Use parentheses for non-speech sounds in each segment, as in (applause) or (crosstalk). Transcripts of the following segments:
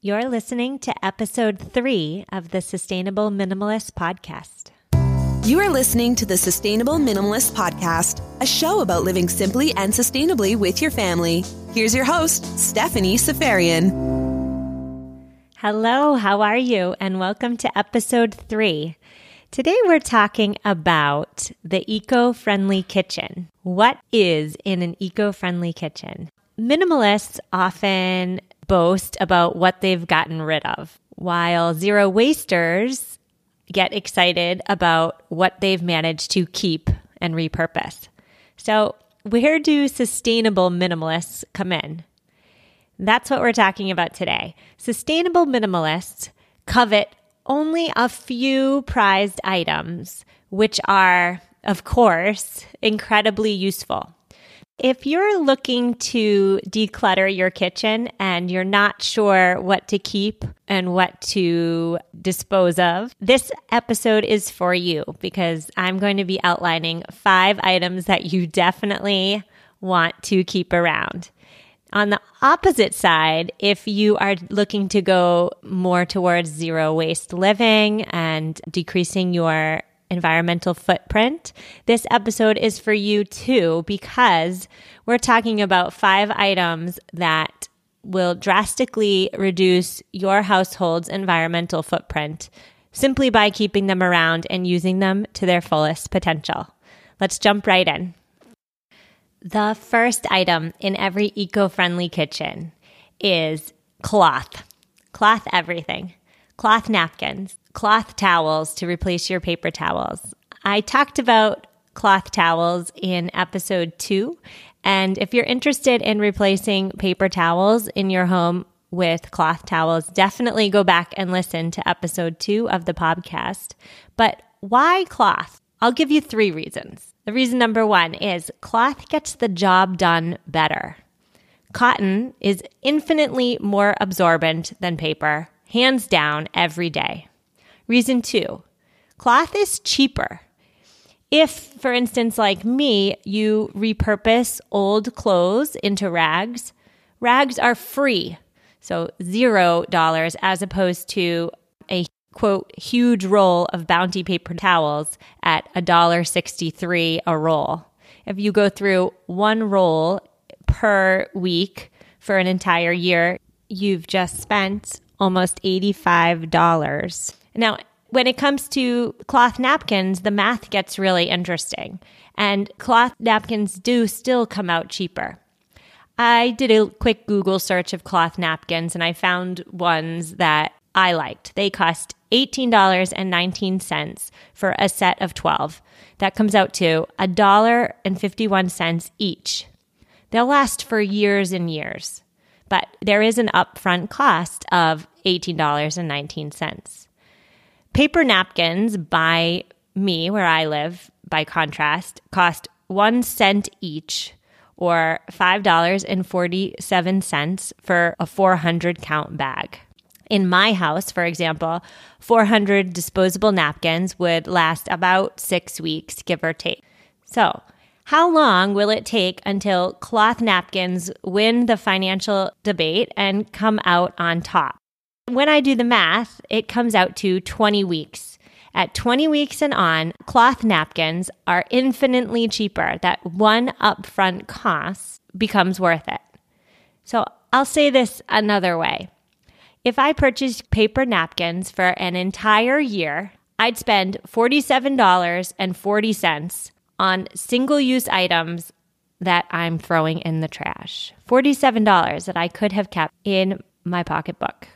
You're listening to episode three of the Sustainable Minimalist Podcast. You are listening to the Sustainable Minimalist Podcast, a show about living simply and sustainably with your family. Here's your host, Stephanie Seferian. Hello, how are you? And welcome to episode three. Today we're talking about the eco friendly kitchen. What is in an eco friendly kitchen? Minimalists often boast about what they've gotten rid of, while zero wasters get excited about what they've managed to keep and repurpose. So, where do sustainable minimalists come in? That's what we're talking about today. Sustainable minimalists covet only a few prized items, which are, of course, incredibly useful. If you're looking to declutter your kitchen and you're not sure what to keep and what to dispose of, this episode is for you because I'm going to be outlining five items that you definitely want to keep around. On the opposite side, if you are looking to go more towards zero waste living and decreasing your environmental footprint, this episode is for you too, because we're talking about five items that will drastically reduce your household's environmental footprint simply by keeping them around and using them to their fullest potential. Let's jump right in. The first item in every eco friendly kitchen is cloth. Cloth everything. Cloth napkins, cloth towels to replace your paper towels. I talked about cloth towels in episode two. And if you're interested in replacing paper towels in your home with cloth towels, definitely go back and listen to episode two of the podcast. But why cloth? I'll give you three reasons. The reason number one is cloth gets the job done better. Cotton is infinitely more absorbent than paper, hands down, every day. Reason two cloth is cheaper. If, for instance, like me, you repurpose old clothes into rags, rags are free. So zero dollars as opposed to a quote huge roll of bounty paper towels at a dollar sixty three a roll. If you go through one roll per week for an entire year, you've just spent almost $85. Now, when it comes to cloth napkins, the math gets really interesting. And cloth napkins do still come out cheaper. I did a quick Google search of cloth napkins and I found ones that I liked. They cost $18.19 for a set of 12. That comes out to $1.51 each. They'll last for years and years, but there is an upfront cost of $18.19. Paper napkins by me, where I live, by contrast, cost one cent each or $5.47 for a 400 count bag. In my house, for example, 400 disposable napkins would last about six weeks, give or take. So, how long will it take until cloth napkins win the financial debate and come out on top? When I do the math, it comes out to 20 weeks. At 20 weeks and on, cloth napkins are infinitely cheaper. That one upfront cost becomes worth it. So I'll say this another way. If I purchased paper napkins for an entire year, I'd spend $47.40 on single use items that I'm throwing in the trash. $47 that I could have kept in my pocketbook.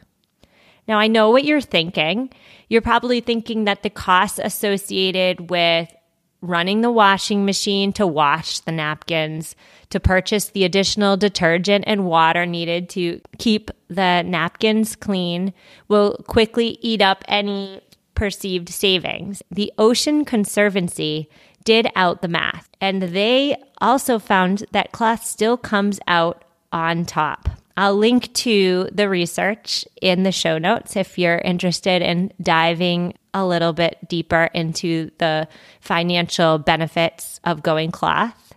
Now, I know what you're thinking. You're probably thinking that the costs associated with running the washing machine to wash the napkins, to purchase the additional detergent and water needed to keep the napkins clean, will quickly eat up any perceived savings. The Ocean Conservancy did out the math, and they also found that cloth still comes out on top. I'll link to the research in the show notes if you're interested in diving a little bit deeper into the financial benefits of going cloth.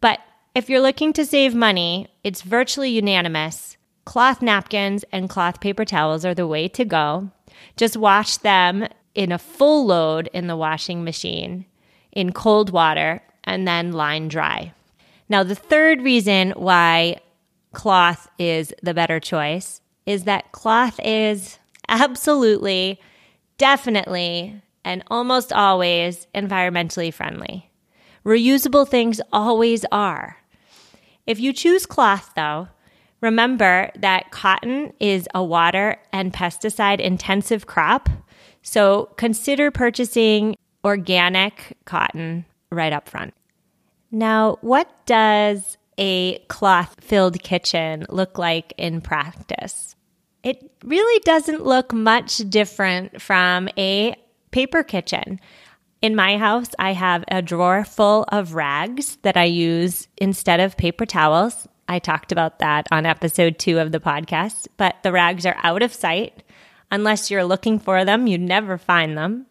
But if you're looking to save money, it's virtually unanimous. cloth napkins and cloth paper towels are the way to go. Just wash them in a full load in the washing machine in cold water and then line dry. Now, the third reason why cloth is the better choice is that cloth is absolutely, definitely, and almost always environmentally friendly. Reusable things always are. If you choose cloth, though, remember that cotton is a water and pesticide intensive crop. So consider purchasing organic cotton right up front. Now, what does a cloth filled kitchen look like in practice? It really doesn't look much different from a paper kitchen. In my house, I have a drawer full of rags that I use instead of paper towels. I talked about that on episode two of the podcast, but the rags are out of sight. Unless you're looking for them, you never find them.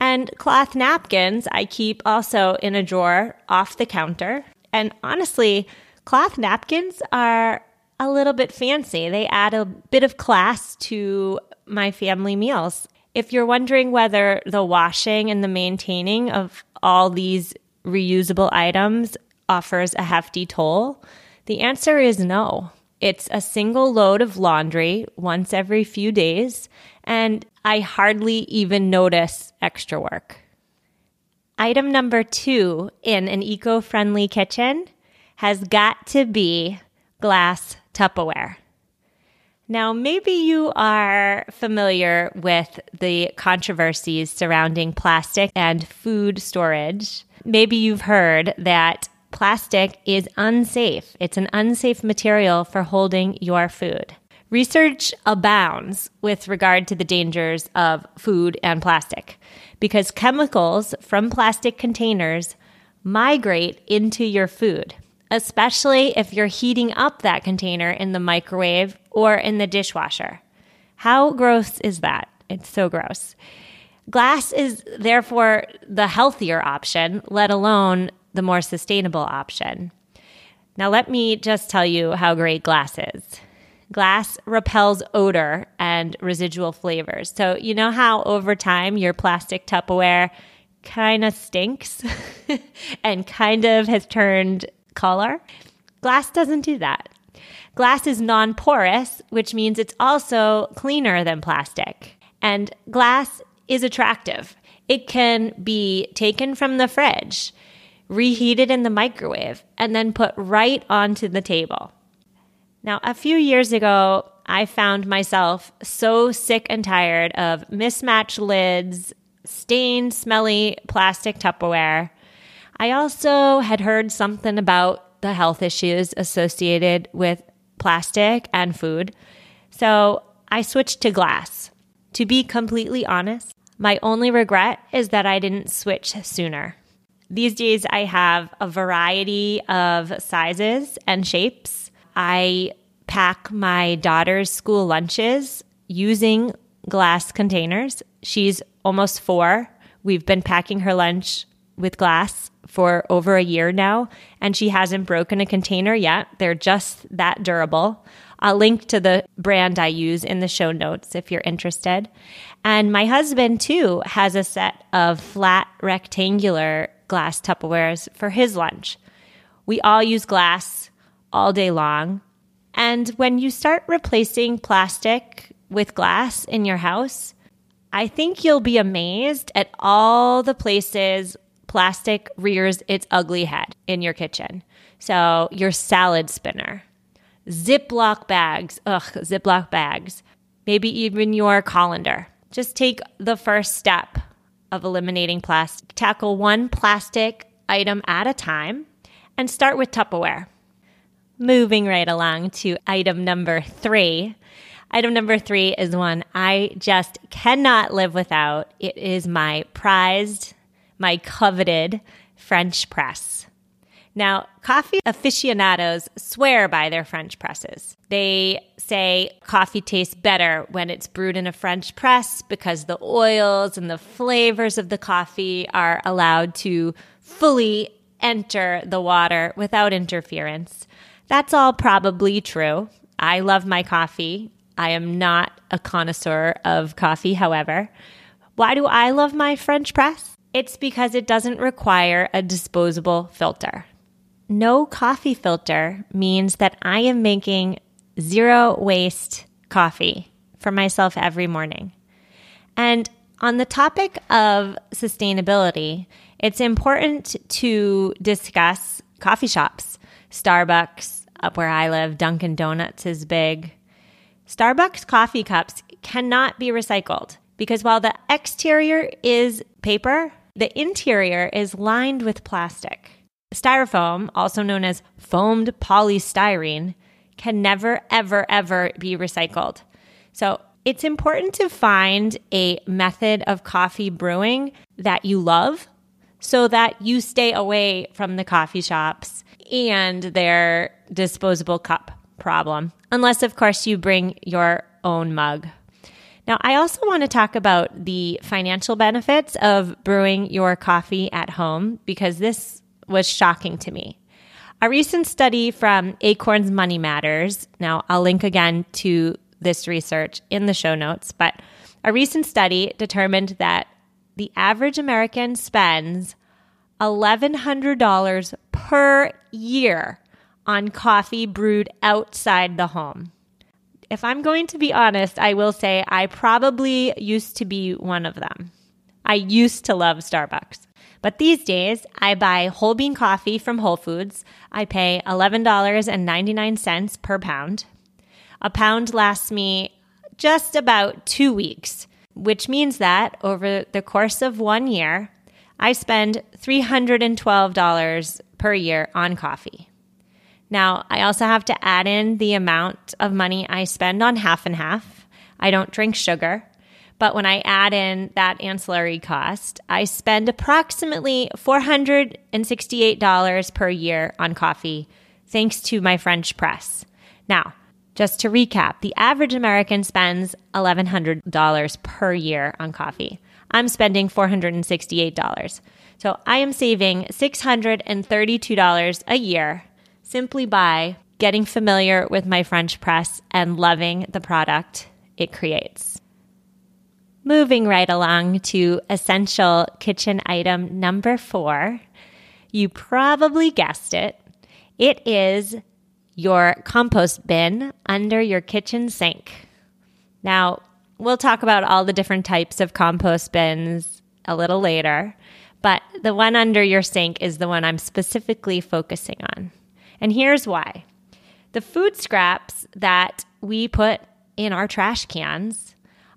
And cloth napkins I keep also in a drawer off the counter. And honestly, cloth napkins are a little bit fancy. They add a bit of class to my family meals. If you're wondering whether the washing and the maintaining of all these reusable items offers a hefty toll, the answer is no. It's a single load of laundry once every few days, and I hardly even notice extra work. Item number two in an eco friendly kitchen has got to be glass Tupperware. Now, maybe you are familiar with the controversies surrounding plastic and food storage. Maybe you've heard that plastic is unsafe. It's an unsafe material for holding your food. Research abounds with regard to the dangers of food and plastic because chemicals from plastic containers migrate into your food especially if you're heating up that container in the microwave or in the dishwasher. How gross is that? It's so gross. Glass is therefore the healthier option, let alone the more sustainable option. Now, let me just tell you how great glass is. Glass repels odor and residual flavors. So, you know how over time your plastic Tupperware kind of stinks (laughs) and kind of has turned color. Glass doesn't do that. Glass is non porous, which means it's also cleaner than plastic. And glass is attractive. It can be taken from the fridge, reheated in the microwave, and then put right onto the table. Now, a few years ago, I found myself so sick and tired of mismatched lids, stained, smelly plastic Tupperware, I also had heard something about the health issues associated with plastic and food. So I switched to glass. To be completely honest, my only regret is that I didn't switch sooner. These days, I have a variety of sizes and shapes. I pack my daughter's school lunches using glass containers. She's almost four. We've been packing her lunch with glass for over a year now, and she hasn't broken a container yet. They're just that durable. I'll link to the brand I use in the show notes if you're interested. And my husband, too, has a set of flat rectangular glass Tupperwares for his lunch. We all use glass all day long. And when you start replacing plastic with glass in your house, I think you'll be amazed at all the places plastic rears its ugly head in your kitchen. So, your salad spinner, Ziploc bags, ugh, Ziploc bags, maybe even your colander. Just take the first step of eliminating plastic. Tackle one plastic item at a time and start with Tupperware. Moving right along to item number three. Item number three is one I just cannot live without. It is my prized my coveted French press. Now, coffee aficionados swear by their French presses. They say coffee tastes better when it's brewed in a French press because the oils and the flavors of the coffee are allowed to fully enter the water without interference. That's all probably true. I love my coffee. I am not a connoisseur of coffee, however. Why do I love my French press? It's because it doesn't require a disposable filter. No coffee filter means that I am making zero waste coffee for myself every morning. And on the topic of sustainability, it's important to discuss coffee shops. Starbucks, up where I live, Dunkin' Donuts is big. Starbucks coffee cups cannot be recycled because while the exterior is paper, the interior is lined with plastic. Styrofoam, also known as foamed polystyrene, can never, ever, ever be recycled. So it's important to find a method of coffee brewing that you love so that you stay away from the coffee shops and their disposable cup problem. Unless, of course, you bring your own mug. Now, I also want to talk about the financial benefits of brewing your coffee at home because this was shocking to me. A recent study from Acorns Money Matters, now I'll link again to this research in the show notes, but a recent study determined that the average American spends $1,100 per year on coffee brewed outside the home. If I'm going to be honest, I will say I probably used to be one of them. I used to love Starbucks. But these days, I buy whole bean coffee from Whole Foods. I pay $11.99 per pound. A pound lasts me just about two weeks, which means that over the course of one year, I spend $312 per year on coffee. Now, I also have to add in the amount of money I spend on half and half. I don't drink sugar, but when I add in that ancillary cost, I spend approximately $468 per year on coffee, thanks to my French press. Now, just to recap, the average American spends $1,100 per year on coffee. I'm spending $468. So I am saving $632 a year simply by getting familiar with my French press and loving the product it creates. Moving right along to essential kitchen item number four. You probably guessed it. It is your compost bin under your kitchen sink. Now, we'll talk about all the different types of compost bins a little later, but the one under your sink is the one I'm specifically focusing on. And here's why the food scraps that we put in our trash cans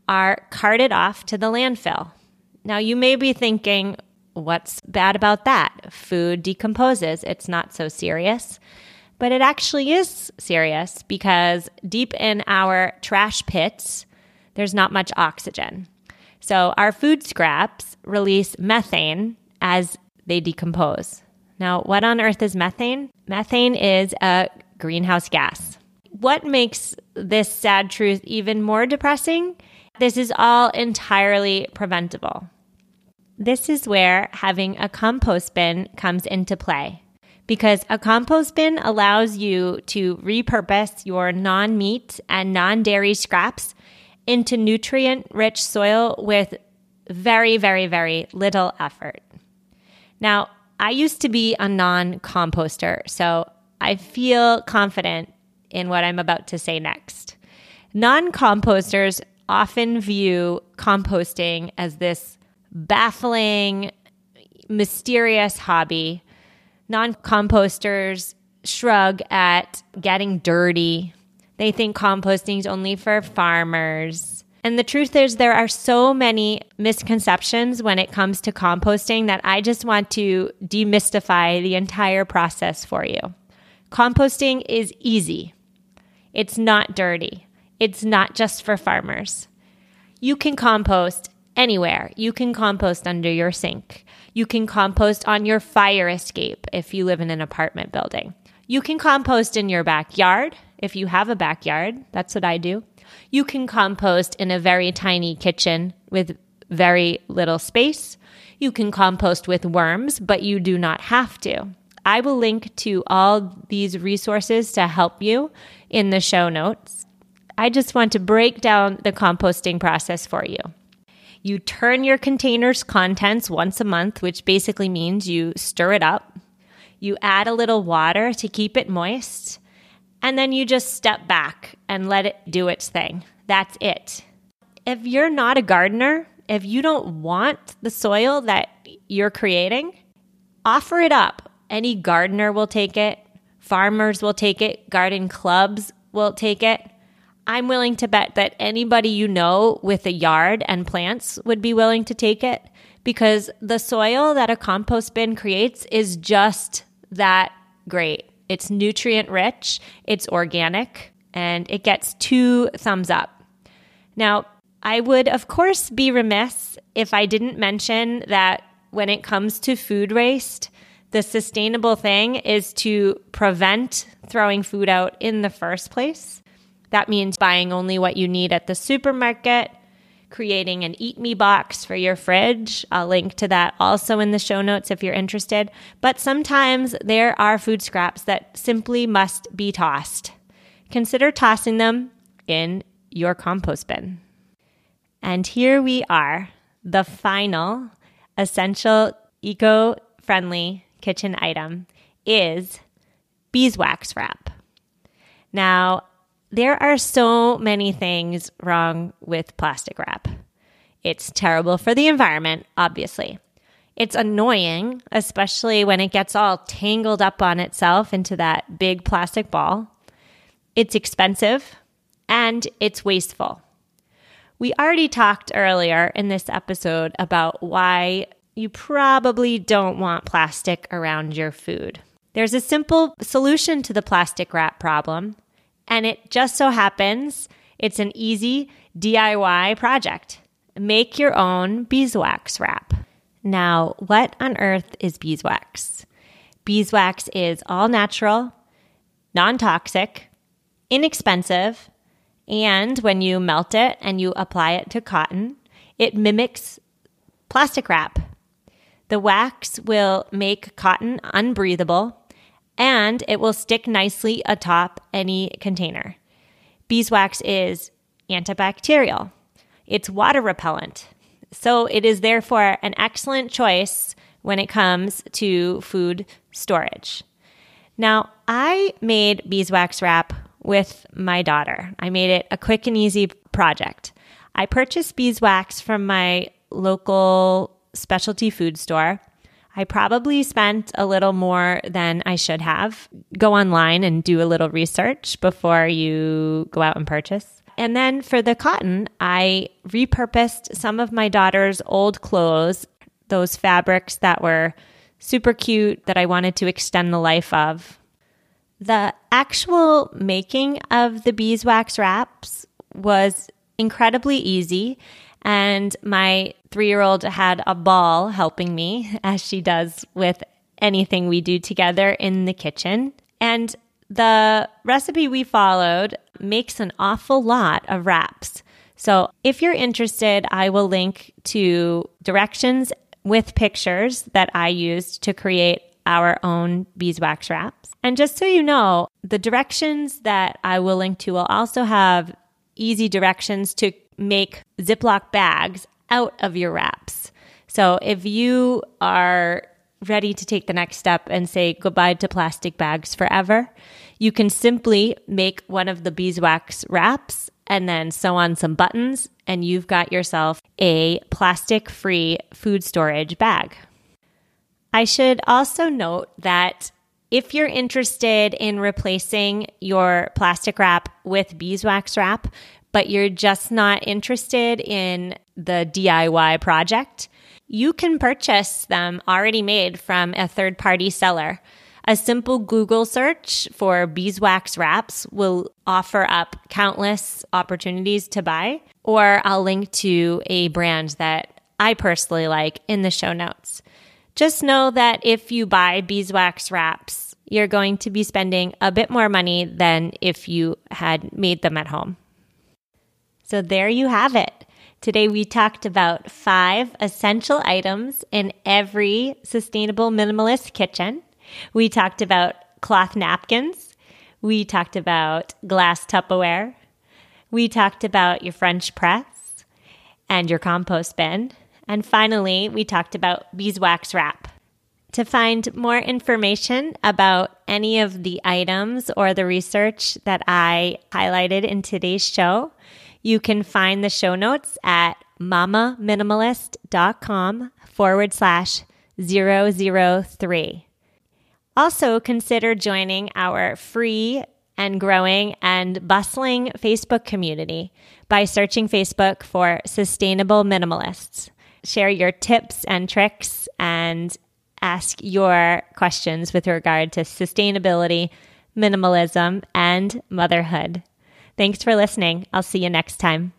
are carted off to the landfill. Now, you may be thinking, what's bad about that? Food decomposes, it's not so serious. But it actually is serious because deep in our trash pits, there's not much oxygen. So, our food scraps release methane as they decompose. Now, what on earth is methane? Methane is a greenhouse gas. What makes this sad truth even more depressing? This is all entirely preventable. This is where having a compost bin comes into play because a compost bin allows you to repurpose your non meat and non dairy scraps into nutrient rich soil with very, very, very little effort. Now, I used to be a non composter, so I feel confident in what I'm about to say next. Non composters often view composting as this baffling, mysterious hobby. Non composters shrug at getting dirty. They think composting is only for farmers. And the truth is, there are so many misconceptions when it comes to composting that I just want to demystify the entire process for you. Composting is easy, it's not dirty, it's not just for farmers. You can compost anywhere. You can compost under your sink. You can compost on your fire escape if you live in an apartment building. You can compost in your backyard if you have a backyard. That's what I do. You can compost in a very tiny kitchen with very little space. You can compost with worms, but you do not have to. I will link to all these resources to help you in the show notes. I just want to break down the composting process for you. You turn your container's contents once a month, which basically means you stir it up. You add a little water to keep it moist, and then you just step back and let it do its thing. That's it. If you're not a gardener, if you don't want the soil that you're creating, offer it up. Any gardener will take it, farmers will take it, garden clubs will take it. I'm willing to bet that anybody you know with a yard and plants would be willing to take it because the soil that a compost bin creates is just that great. It's nutrient rich, it's organic, and it gets two thumbs up. Now, I would, of course, be remiss if I didn't mention that when it comes to food waste, the sustainable thing is to prevent throwing food out in the first place. That means buying only what you need at the supermarket, creating an Eat Me box for your fridge. I'll link to that also in the show notes if you're interested. But sometimes there are food scraps that simply must be tossed. Consider tossing them in your compost bin. And here we are, the final essential eco friendly kitchen item is beeswax wrap. Now, there are so many things wrong with plastic wrap. It's terrible for the environment, obviously. It's annoying, especially when it gets all tangled up on itself into that big plastic ball. It's expensive and it's wasteful. We already talked earlier in this episode about why you probably don't want plastic around your food. There's a simple solution to the plastic wrap problem, and it just so happens it's an easy DIY project. Make your own beeswax wrap. Now, what on earth is beeswax? Beeswax is all natural, non toxic, inexpensive, and when you melt it and you apply it to cotton, it mimics plastic wrap. The wax will make cotton unbreathable and it will stick nicely atop any container. Beeswax is antibacterial, it's water repellent. So it is therefore an excellent choice when it comes to food storage. Now, I made beeswax wrap with my daughter. I made it a quick and easy project. I purchased beeswax from my local specialty food store I probably spent a little more than I should have. Go online and do a little research before you go out and purchase. And then for the cotton, I repurposed some of my daughter's old clothes, those fabrics that were super cute that I wanted to extend the life of. The actual making of the beeswax wraps was incredibly easy. And my three year old had a ball helping me, as she does with anything we do together in the kitchen. And the recipe we followed makes an awful lot of wraps. So if you're interested, I will link to directions with pictures that I used to create our own beeswax wraps. And just so you know, the directions that I will link to will also have easy directions to make Ziploc bags out of your wraps. So if you are ready to take the next step and say goodbye to plastic bags forever, you can simply make one of the beeswax wraps and then sew on some buttons, and you've got yourself a plastic free food storage bag. I should also note that if you're interested in replacing your plastic wrap with beeswax wrap, but you're just not interested in the DIY project, you can purchase them already made from a third party seller. A simple Google search for beeswax wraps will offer up countless opportunities to buy, or I'll link to a brand that I personally like in the show notes. Just know that if you buy beeswax wraps, you're going to be spending a bit more money than if you had made them at home. So there you have it. Today we talked about five essential items in every sustainable minimalist kitchen. We talked about cloth napkins. We talked about glass Tupperware. We talked about your French press and your compost bin. And finally, we talked about beeswax wrap. To find more information about any of the items or the research that I highlighted in today's show, you can find the show notes at mamaminimalist.com forward slash 003. Also, consider joining our free and growing and bustling Facebook community by searching Facebook for Sustainable Minimalists. Share your tips and tricks and ask your questions with regard to sustainability, minimalism, and motherhood. Thanks for listening. I'll see you next time.